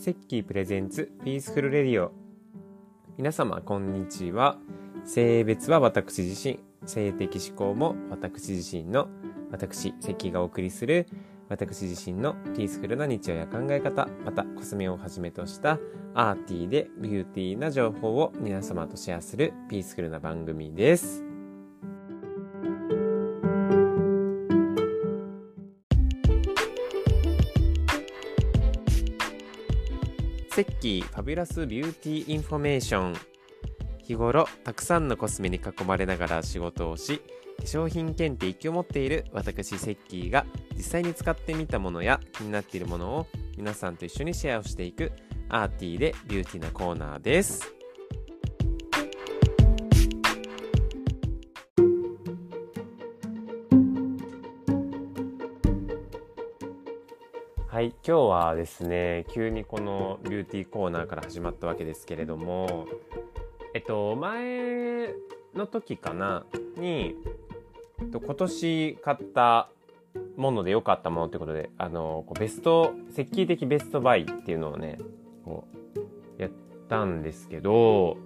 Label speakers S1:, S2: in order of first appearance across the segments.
S1: セッキー presents peaceful radio。皆様こんにちは。性別は私自身。性的指向も私自身の私セッキーがお送りする私自身の peaceful な日常や考え方またコスメをはじめとした arty で beauty な情報を皆様とシェアする peaceful な番組です。キー fabulous beauty information 日頃たくさんのコスメに囲まれながら仕事をし化粧品検定1を持っている私セッキーが実際に使ってみたものや気になっているものを皆さんと一緒にシェアをしていく arty で beauty なコーナーです。はい今日はですね急にこのビューティーコーナーから始まったわけですけれどもえっと前の時かなに今年買ったもので良かったものということであのベスト石器的ベストバイっていうのをねこうやったんですけど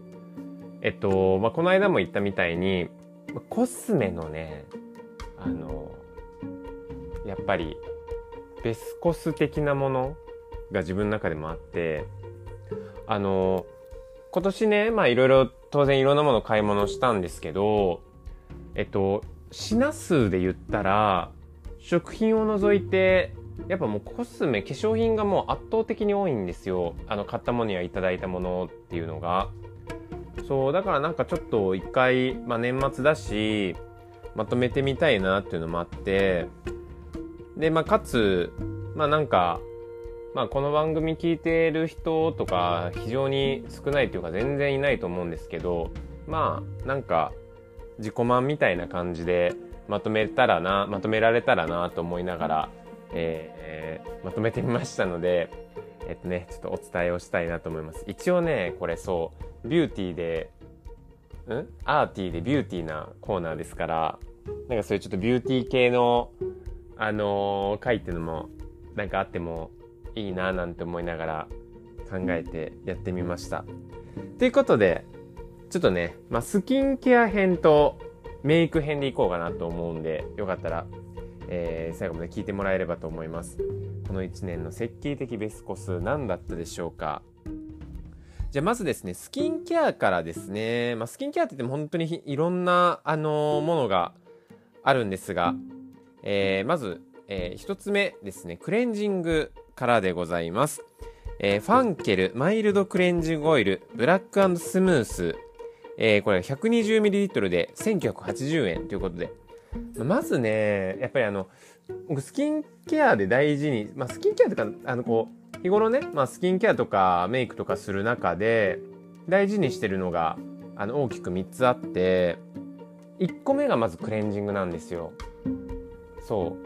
S1: えっと、まあ、この間も言ったみたいにコスメのねあのやっぱりベスコス的なものが自分の中でもあってあの今年ねまあいろいろ当然いろんなもの買い物したんですけどえっと品数で言ったら食品を除いてやっぱもうコスメ化粧品がもう圧倒的に多いんですよ。あの買ったものやいただいたものっていうのが。そうだからなんかちょっと一回、まあ、年末だしまとめてみたいなっていうのもあってで、まあ、かつ、まあなんか、まあこの番組聞いてる人とか非常に少ないというか全然いないと思うんですけど、まあなんか自己満みたいな感じでまとめたらな、まとめられたらなと思いながら、えー、まとめてみましたので、えっとね、ちょっとお伝えをしたいなと思います。一応ね、これそう、ビューティーで、ん？アーティーでビューティーなコーナーですから、なんかそういうちょっとビューティー系のあのー、回っていうのもなんかあってもいいななんて思いながら考えてやってみました。ということで、ちょっとね、まあ、スキンケア編とメイク編でいこうかなと思うんで、よかったら、えー、最後まで聞いてもらえればと思います。この1年の設計的ベスコス何だったでしょうかじゃあまずですね、スキンケアからですね、まあ、スキンケアって言っても本当にいろんな、あのー、ものがあるんですが、えー、まず、えー、一つ目ですね、クレンジングからでございます。えー、ファンケルマイルドクレンジングオイルブラックスムース、えー、これ 120ml で1980円ということで、まずね、やっぱりあの、僕スキンケアで大事に、まあ、スキンケアとか、あのこう、日頃ね、まあ、スキンケアとかメイクとかする中で大事にしてるのがあの大きく3つあって1個目がまずクレンジングなんですよ。そ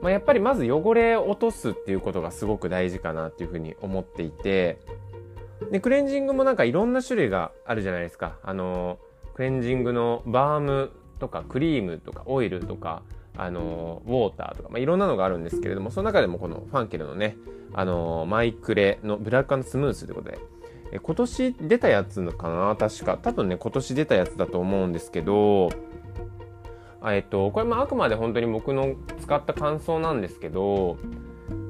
S1: う、まあ、やっぱりまず汚れを落とすっていうことがすごく大事かなっていうふうに思っていてでクレンジングもなんかいろんな種類があるじゃないですか。あのクレンジングのバームとかクリームとかオイルとかあのウォーターとか、まあ、いろんなのがあるんですけれどもその中でもこのファンケルのねあのマイクレのブラックスムースということで今年出たやつのかな確か。多分ね今年出たやつだと思うんですけどえっと、これもあくまで本当に僕の使った感想なんですけど、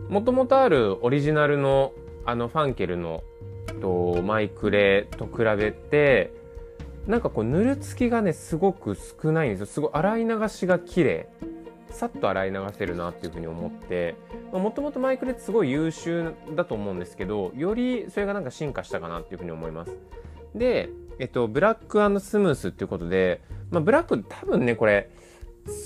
S1: もともとあるオリジナルのあのファンケルのとマイクレと比べて、なんかこう塗るつきがね、すごく少ないんですよ。すごい洗い流しが綺麗。さっと洗い流せるなっていうふうに思って、もともとマイクレってすごい優秀だと思うんですけど、よりそれがなんか進化したかなっていうふうに思います。で、えっと、ブラックスムースっていうことで、まあ、ブラック多分ね、これ、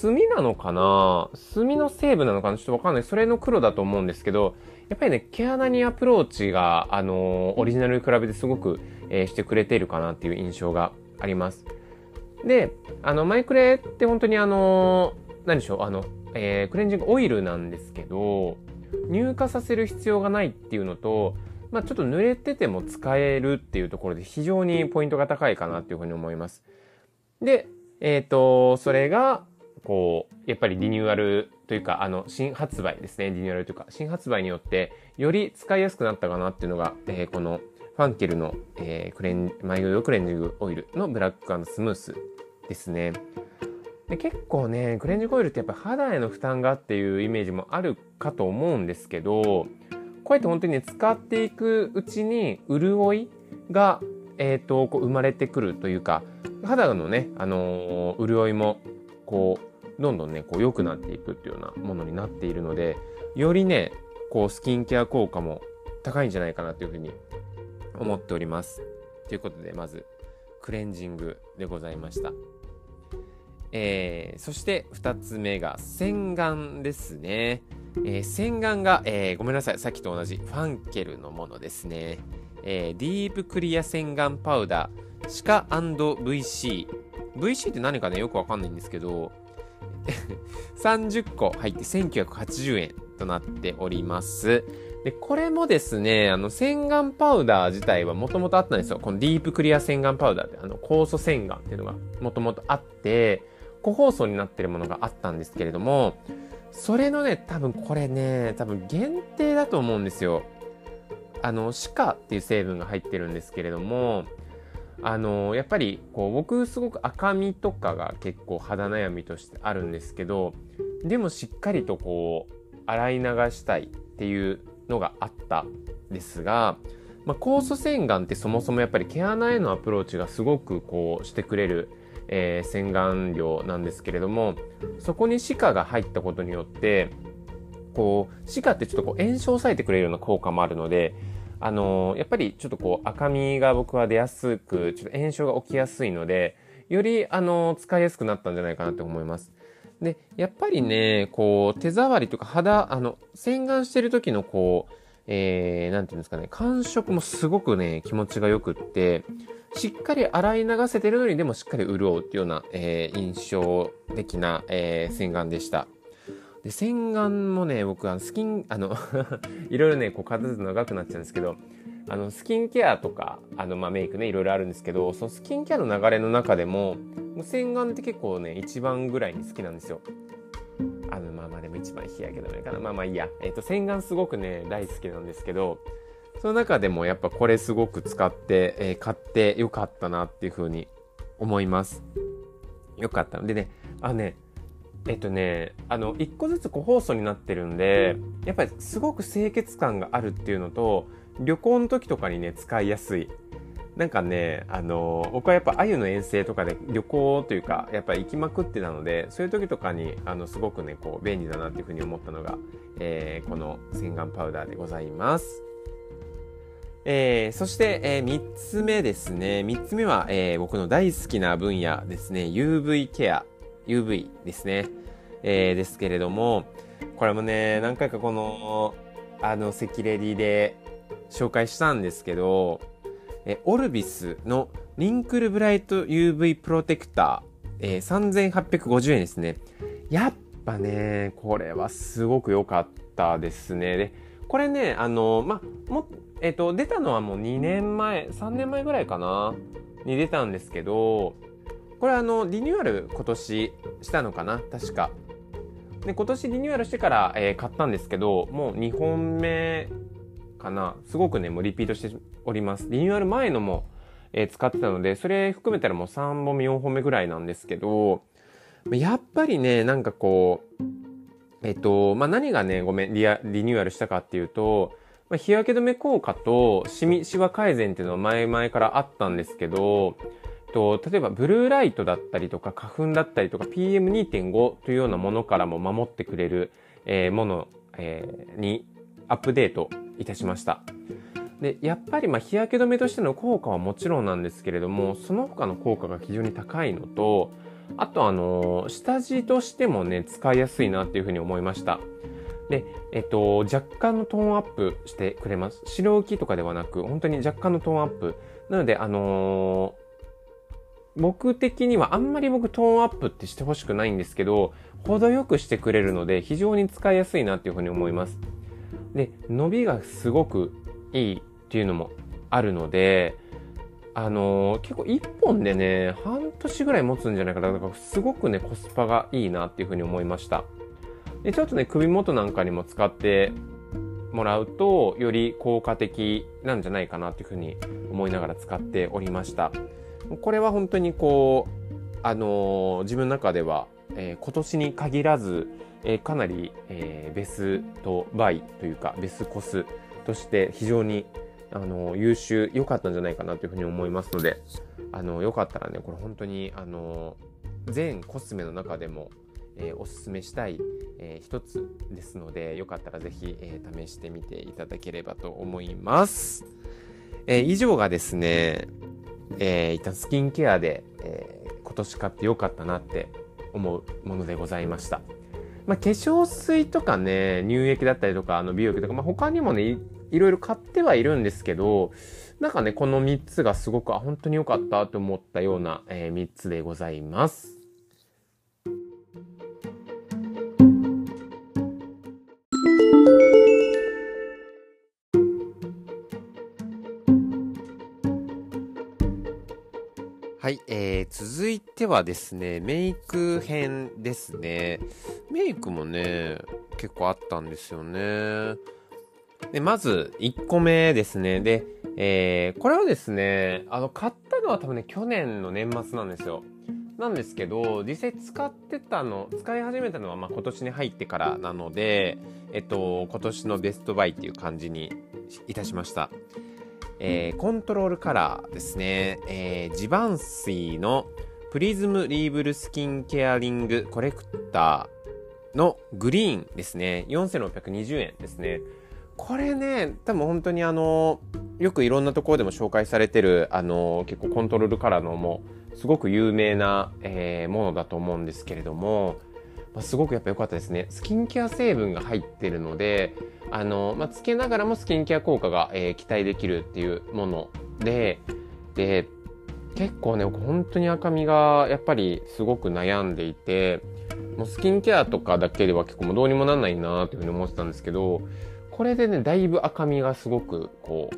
S1: 炭なのかな？炭の成分なのかな？ちょっとわかんない。それの黒だと思うんですけど、やっぱりね、毛穴にアプローチが、あのー、オリジナルに比べてすごく、えー、してくれてるかなっていう印象があります。で、あの、マイクレって本当にあのー、何でしょう、あの、えー、クレンジングオイルなんですけど、乳化させる必要がないっていうのと、まあ、ちょっと濡れてても使えるっていうところで非常にポイントが高いかなっていうふうに思います。で、えっ、ー、と、それが、こう、やっぱりリニューアルというか、あの、新発売ですね。リニューアルというか、新発売によって、より使いやすくなったかなっていうのが、えー、この、ファンケルの、えー、クレン、眉用クレンジングオイルのブラックスムースですね。で結構ね、クレンジングオイルってやっぱ肌への負担がっていうイメージもあるかと思うんですけど、こうやって本当にね、使っていくうちに潤いが、えっ、ー、と、こう生まれてくるというか、肌のね、あのー、潤いも、こう、どんどんね、こう良くなっていくっていうようなものになっているので、よりね、こうスキンケア効果も高いんじゃないかなというふうに思っております。ということで、まず、クレンジングでございました。えー、そして2つ目が洗顔ですね。えー、洗顔が、えー、ごめんなさい、さっきと同じファンケルのものですね。えー、ディープクリア洗顔パウダー、シカ &VC。VC って何かね、よくわかんないんですけど、30個入って1980円となっております。で、これもですね、あの、洗顔パウダー自体はもともとあったんですよ。このディープクリア洗顔パウダーって、あの、酵素洗顔っていうのがもともとあって、個包装になってるものがあったんですけれども、それのね、多分これね、多分限定だと思うんですよ。あの、シカっていう成分が入ってるんですけれども、あの、やっぱり、こう、僕すごく赤みとかが結構肌悩みとしてあるんですけど、でもしっかりとこう、洗い流したいっていうのがあったですが、まあ、酵素洗顔ってそもそもやっぱり毛穴へのアプローチがすごくこうしてくれる、えー、洗顔料なんですけれどもそこに歯科が入ったことによってこう歯科ってちょっとこう炎症を抑えてくれるような効果もあるのであの、やっぱりちょっとこう赤みが僕は出やすくちょっと炎症が起きやすいのでよりあの、使いやすくなったんじゃないかなと思います。で、やっぱりね、こう、手触りとか肌、あの、洗顔してる時のこう、えー、なんていうんですかね、感触もすごくね、気持ちが良くって、しっかり洗い流せてるのにでもしっかり潤うっていうような、えー、印象的な、えー、洗顔でした。で、洗顔もね、僕、あの、スキン、あの いろいろね、こう、片ず長くなっちゃうんですけど、あの、スキンケアとか、あの、まあ、メイクね、いろいろあるんですけど、そのスキンケアの流れの中でももう、洗顔って結構ね、一番ぐらいに好きなんですよ。あの、まあまあでも一番日焼け止めかな。まあまあいいや。えっ、と、洗顔すごくね、大好きなんですけど、その中でもやっぱこれすごく使って、えー、買ってよかったなっていうふうに思います。よかったでね、あね、えっとね、あの、一個ずつ個包装になってるんで、やっぱりすごく清潔感があるっていうのと、旅行の時とかにね、使いやすい。なんかね、あの、僕はやっぱ鮎の遠征とかで旅行というか、やっぱり行きまくってたので、そういう時とかに、あの、すごくね、こう、便利だなっていうふうに思ったのが、えー、この洗顔パウダーでございます。えー、そして、えー、3つ目ですね。3つ目は、えー、僕の大好きな分野ですね。UV ケア。UV ですね。えー、ですけれども、これもね、何回かこの、あの、セキレディで紹介したんですけど、えオルビスのリンクルブライト UV プロテクター、えー、3850円ですね。やっぱね、これはすごく良かったですね。で、これね、あの、ま、も、えっ、ー、と、出たのはもう2年前、3年前ぐらいかな？に出たんですけど、これあの、リニューアル今年したのかな？確か。で、今年リニューアルしてから、えー、買ったんですけど、もう2本目かな。すごくね、もうリピートしております。リニューアル前のも、えー、使ってたので、それ含めたらもう3本目、4本目ぐらいなんですけど、やっぱりね、なんかこう、えっと、まあ、何がね、ごめんリア、リニューアルしたかっていうと、まあ、日焼け止め効果とシミ、シワ改善っていうのは前々からあったんですけど、と例えばブルーライトだったりとか花粉だったりとか PM2.5 というようなものからも守ってくれる、えー、もの、えー、にアップデートいたしました。で、やっぱりま日焼け止めとしての効果はもちろんなんですけれども、その他の効果が非常に高いのと、あとあのー、下地としてもね、使いやすいなっていうふうに思いました。で、えっと、若干のトーンアップしてくれます。白浮きとかではなく、本当に若干のトーンアップ。なので、あのー、僕的にはあんまり僕トーンアップってしてほしくないんですけど、程よくしてくれるので、非常に使いやすいなっていうふうに思います。で、伸びがすごくいいっていうのもあるので、あのー、結構1本でね、半年ぐらい持つんじゃないかな。だからすごくね、コスパがいいなっていうふうに思いました。で、ちょっとね、首元なんかにも使ってもらうと、より効果的なんじゃないかなっていうふうに思いながら使っておりました。これは本当にこう、あのー、自分の中では、えー、今年に限らず、えー、かなり、えベストバイというか、ベスコスとして非常にあの優秀良かったんじゃないかなというふうに思いますのであのよかったらねこれ本当にあの全コスメの中でも、えー、おすすめしたい、えー、一つですのでよかったらぜひ、えー、試してみていただければと思います、えー、以上がですね、えー、一旦スキンケアで、えー、今年買ってよかったなって思うものでございましたまあ、化粧水とかね、乳液だったりとか、あの美容液とか、まあ、他にもね、いろいろ買ってはいるんですけど、なんかね、この3つがすごく、あ、本当に良かったと思ったような、えー、3つでございます。はい、えー、続いてはですね、メイク編ですね。メイクもね、結構あったんですよね。で、まず、1個目ですね。で、えー、これはですね、あの、買ったのは多分ね、去年の年末なんですよ。なんですけど、実際使ってたの、使い始めたのは、ま、今年に入ってからなので、えっと、今年のベストバイっていう感じにいたしました。えー、コントロールカラーですね。えー、ジバン水のプリズムリーブルスキンケアリングコレクターのグリーンですね。4620円ですね。これね、多分本当にあの、よくいろんなところでも紹介されてる、あの、結構コントロールカラーのも、すごく有名な、えー、ものだと思うんですけれども、すごくやっぱ良かったですね。スキンケア成分が入ってるので、あの、まあ、つけながらもスキンケア効果が、えー、期待できるっていうもので、で、結構ね、本当に赤みがやっぱりすごく悩んでいて、もうスキンケアとかだけでは結構もうどうにもなんないなというふうに思ってたんですけど、これでね、だいぶ赤みがすごくこう、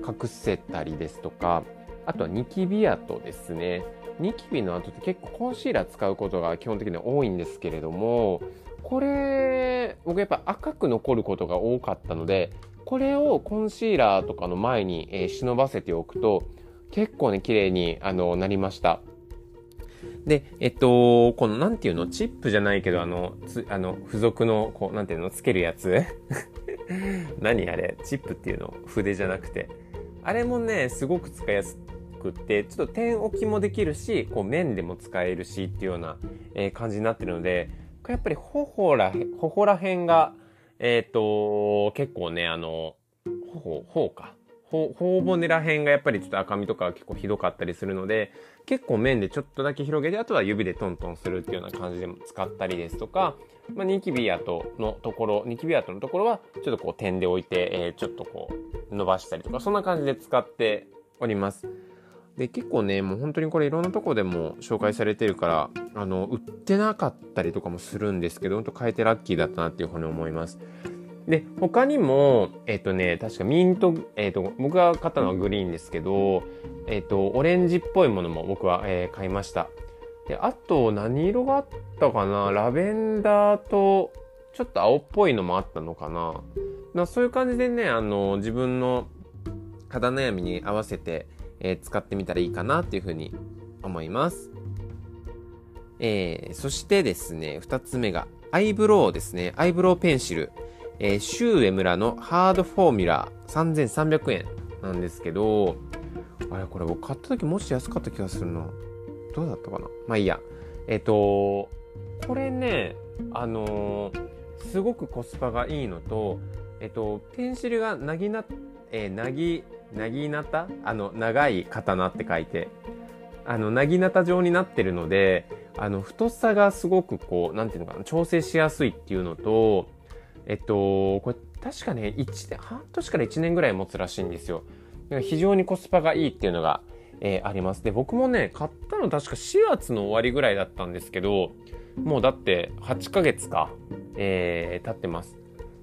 S1: 隠せたりですとか、あとはニキビ跡ですね。ニキビの跡って結構コンシーラー使うことが基本的に多いんですけれども、これ、僕やっぱ赤く残ることが多かったので、これをコンシーラーとかの前に、えー、忍ばせておくと、結構ね、綺麗に、あの、なりました。で、えっと、この、なんていうの、チップじゃないけど、あの、つ、あの、付属の、こう、なんていうの、つけるやつ 何あれ？チップっていうの？筆じゃなくて。あれもね、すごく使いやすくって、ちょっと点置きもできるし、こう面でも使えるしっていうような、えー、感じになってるので、やっぱり頬ら、頬ら辺が、えっ、ー、と、結構ね、あの、頬、頬か。頬骨ら辺がやっぱりちょっと赤みとか結構ひどかったりするので、結構面でちょっとだけ広げて、あとは指でトントンするっていうような感じでも使ったりですとか、まあ、ニキビ跡のところ、ニキビ跡のところはちょっとこう点で置いて、えー、ちょっとこう伸ばしたりとか、そんな感じで使っております。で、結構ね、もう本当にこれいろんなとこでも紹介されてるから、あの、売ってなかったりとかもするんですけど、本当買えてラッキーだったなっていうふうに思います。で、他にも、えっ、ー、とね、確かミント、えっ、ー、と、僕が買ったのはグリーンですけど、えっ、ー、と、オレンジっぽいものも僕は、え買いました。で、あと、何色があったかな？ラベンダーと、ちょっと青っぽいのもあったのかな？まそういう感じでね、あの、自分の肌悩みに合わせて、え使ってみたらいいかなっていうふうに思います。えー、そしてですね、二つ目が、アイブロウですね。アイブロウペンシル。えー、シューエムラのハードフォーミュラー3300円なんですけど、あれこれ僕買った時もし安かった気がするな。どうだったかな？まあいいや。えっ、ー、と、これね、あのー、すごくコスパがいいのと、えっ、と、ペンシルがなぎな、えー、なぎ、なぎなた？あの、長い刀って書いて、あの、なぎなた状になってるので、あの、太さがすごくこう、なんていうのかな、調整しやすいっていうのと、えっと、これ確かね、1年、半年から1年ぐらい持つらしいんですよ。非常にコスパがいいっていうのが、えー、あります。で、僕もね、買ったの確か4月の終わりぐらいだったんですけど、もうだって8ヶ月か、えー、経ってます。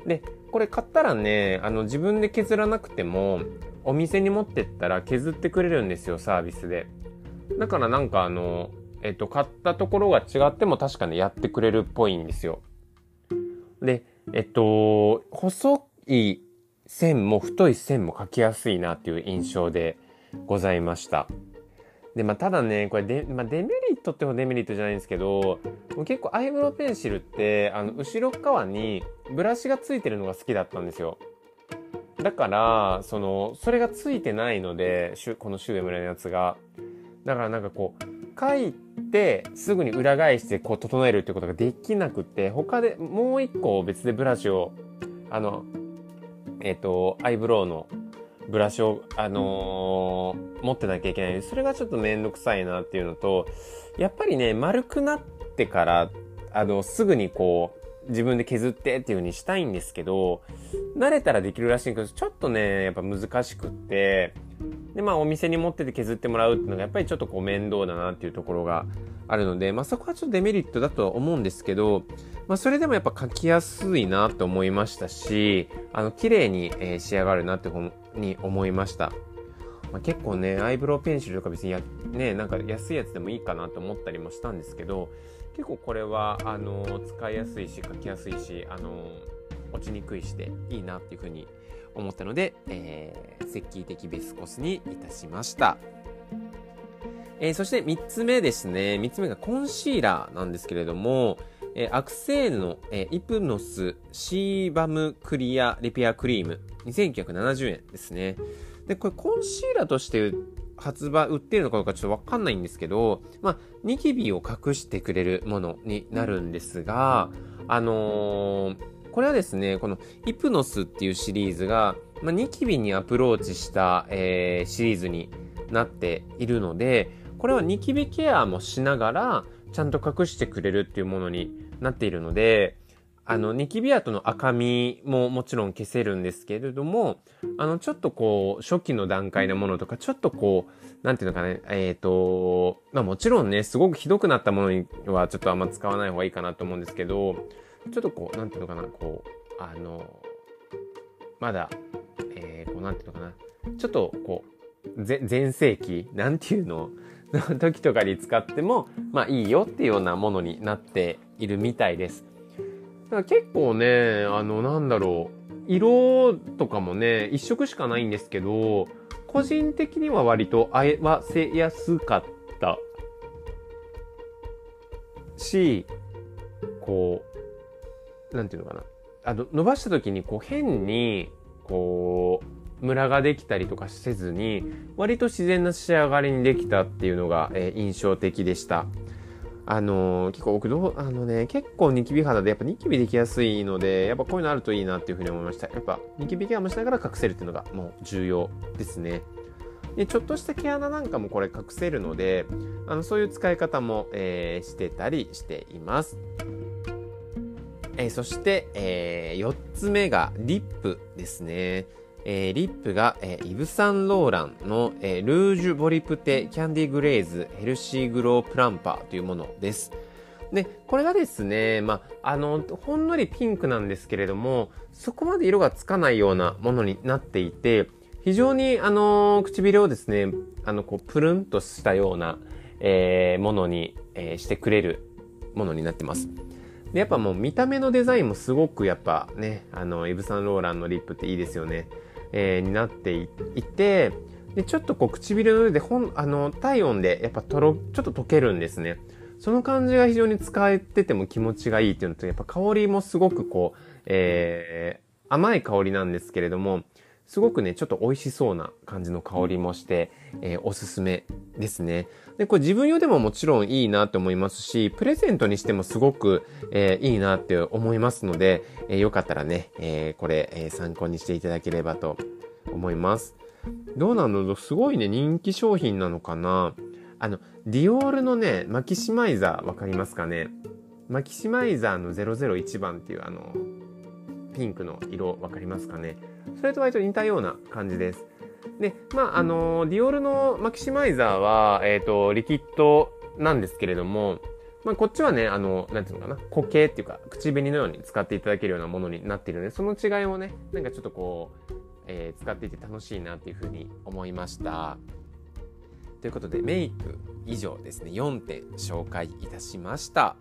S1: で、これ買ったらね、あの自分で削らなくても、お店に持ってったら削ってくれるんですよ、サービスで。だからなんかあの、えっと、買ったところが違っても確かにやってくれるっぽいんですよ。で、えっと、細い線も太い線も描きやすいなっていう印象でございました。で、まあ、ただね、これで、まあ、デメリットってほどデメリットじゃないんですけど、結構アイブロウペンシルって、あの、後ろ側にブラシがついてるのが好きだったんですよ。だから、その、それがついてないので、このシューエムラのやつが。だからなんかこう、書いて、すぐに裏返してこう整えるってことができなくて、他でもう一個別でブラシを、あの、えっ、ー、と、アイブロウのブラシを、あのー、持ってなきゃいけない。それがちょっとめんどくさいなっていうのと、やっぱりね、丸くなってから、あの、すぐにこう、自分で削ってっていう風にしたいんですけど、慣れたらできるらしいけど、ちょっとね、やっぱ難しくって、で、まあお店に持ってて削ってもらうっていうのがやっぱりちょっとこう面倒だなっていうところがあるので、まあそこはちょっとデメリットだとは思うんですけど、まあそれでもやっぱ書きやすいなと思いましたし、あの、綺麗に、え、仕上がるなってに思いました。まあ、結構ね、アイブロウペンシルとか別にや、ね、なんか安いやつでもいいかなと思ったりもしたんですけど、結構これは、あの、使いやすいし、書きやすいし、あの、落ちにくいしでいいなっていうふうに思ったので、えー、石器的ベスコスにいたしました。えー、そして3つ目ですね。3つ目がコンシーラーなんですけれども、えー、アクセールの、えー、イプノスシーバムクリアリペアクリーム2970円ですね。で、これコンシーラーとして発売、売ってるのかどうかちょっとわかんないんですけど、まあ、ニキビを隠してくれるものになるんですが、あのー、これはですね、このイプノスっていうシリーズが、まあ、ニキビにアプローチした、えー、シリーズになっているので、これはニキビケアもしながら、ちゃんと隠してくれるっていうものになっているので、あの、ニキビ跡の赤みももちろん消せるんですけれども、あの、ちょっとこう、初期の段階のものとか、ちょっとこう、なんていうのかね、えっ、ー、と、まあもちろんね、すごくひどくなったものにはちょっとあんま使わない方がいいかなと思うんですけど、ちょっとこう、なんていうのかな、こう、あの、まだ、えー、こう、なんていうのかな、ちょっとこう、前世紀なんていうのの 時とかに使っても、まあいいよっていうようなものになっているみたいです。だから結構ね、あの、なんだろう、色とかもね、一色しかないんですけど、個人的には割と合わせやすかったし、こう、なんていうのかな。あの、伸ばした時にこう変に、こう、ムラができたりとかせずに、割と自然な仕上がりにできたっていうのが、えー、印象的でした。あのー、結構僕どう、あのね、結構ニキビ肌でやっぱニキビできやすいので、やっぱこういうのあるといいなっていうふうに思いました。やっぱニキビケアもしながら隠せるっていうのがもう重要ですね。で、ちょっとした毛穴なんかもこれ隠せるので、あの、そういう使い方も、えー、してたりしています。えー、そして、えー、4つ目がリップですね。えー、リップが、えー、イブ・サンローランの、えー、ルージュ・ボリプテ・キャンディ・グレーズ・ヘルシー・グロー・プランパーというものです。で、これがですね、まあ、あの、ほんのりピンクなんですけれども、そこまで色がつかないようなものになっていて、非常に、あの、唇をですね、あの、こう、プルンとしたような、えー、ものに、えー、してくれるものになってます。で、やっぱもう見た目のデザインもすごくやっぱね、あの、イブ・サンローランのリップっていいですよね。えー、になっていて、で、ちょっとこう唇の上でほん、あの、体温でやっぱとろ、ちょっと溶けるんですね。その感じが非常に使えてても気持ちがいいっていうのと、やっぱ香りもすごくこう、えー、甘い香りなんですけれども、すごくね、ちょっと美味しそうな感じの香りもして、えー、おすすめですね。で、これ自分用でももちろんいいなって思いますし、プレゼントにしてもすごく、えー、いいなって思いますので、えー、よかったらね、えこれ、え参考にしていただければと思います。どうなの？すごいね、人気商品なのかな？あの、ディオールのね、マキシマイザーわかりますかね？マキシマイザーの001番っていうあの、ピンクの色わかりますかね？それと割と似たような感じです。で、まあ、あの、ディオールのマキシマイザーは、えっ、ー、と、リキッドなんですけれども、まあ、こっちはね、あの、なんていうのかな、固形っていうか、口紅のように使っていただけるようなものになっているので、その違いをね、なんかちょっとこう、えー、使っていて楽しいなっていうふうに思いました。ということでメイク以上ですね4点紹介いたしました。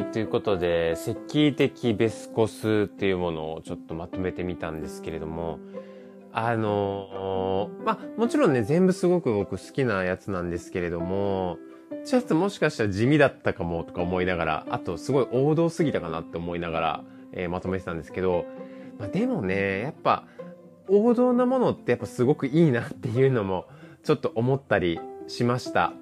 S1: い、ということで、石器的ベスコスっていうものをちょっとまとめてみたんですけれども、あのー、まあ、もちろんね、全部すごく僕好きなやつなんですけれども、ちょっともしかしたら地味だったかもとか思いながら、あとすごい王道すぎたかなって思いながら、えー、まとめてたんですけど、まあ、でもね、やっぱ王道なものってやっぱすごくいいなっていうのもちょっと思ったりしました。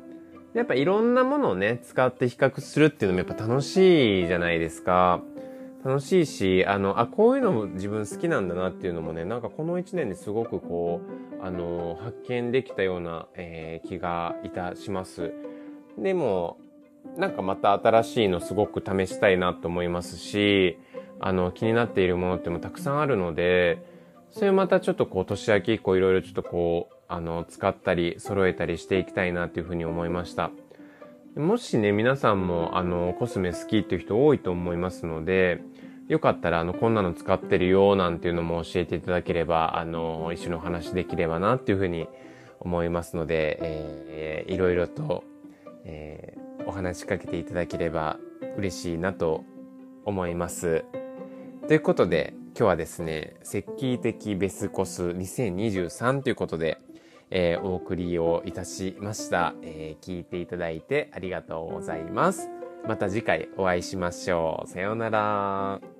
S1: やっぱいろんなものをね、使って比較するっていうのもやっぱ楽しいじゃないですか。楽しいし、あの、あ、こういうのも自分好きなんだなっていうのもね、なんかこの一年ですごくこう、あの、発見できたような、えー、気がいたします。でも、なんかまた新しいのすごく試したいなと思いますし、あの、気になっているものってもたくさんあるので、それまたちょっとこう、年明け以降いろいろちょっとこう、あの、使ったり、揃えたりしていきたいなっていうふうに思いました。もしね、皆さんも、あの、コスメ好きっていう人多いと思いますので、よかったら、あの、こんなの使ってるよ、なんていうのも教えていただければ、あの、一緒にお話できればなっていうふうに思いますので、えー、いろいろと、えー、お話しかけていただければ嬉しいなと思います。ということで、今日はですね、石器的ベスコス2023ということで、えー、お送りをいたしました、えー、聞いていただいてありがとうございます。また次回お会いしましょう。さようなら。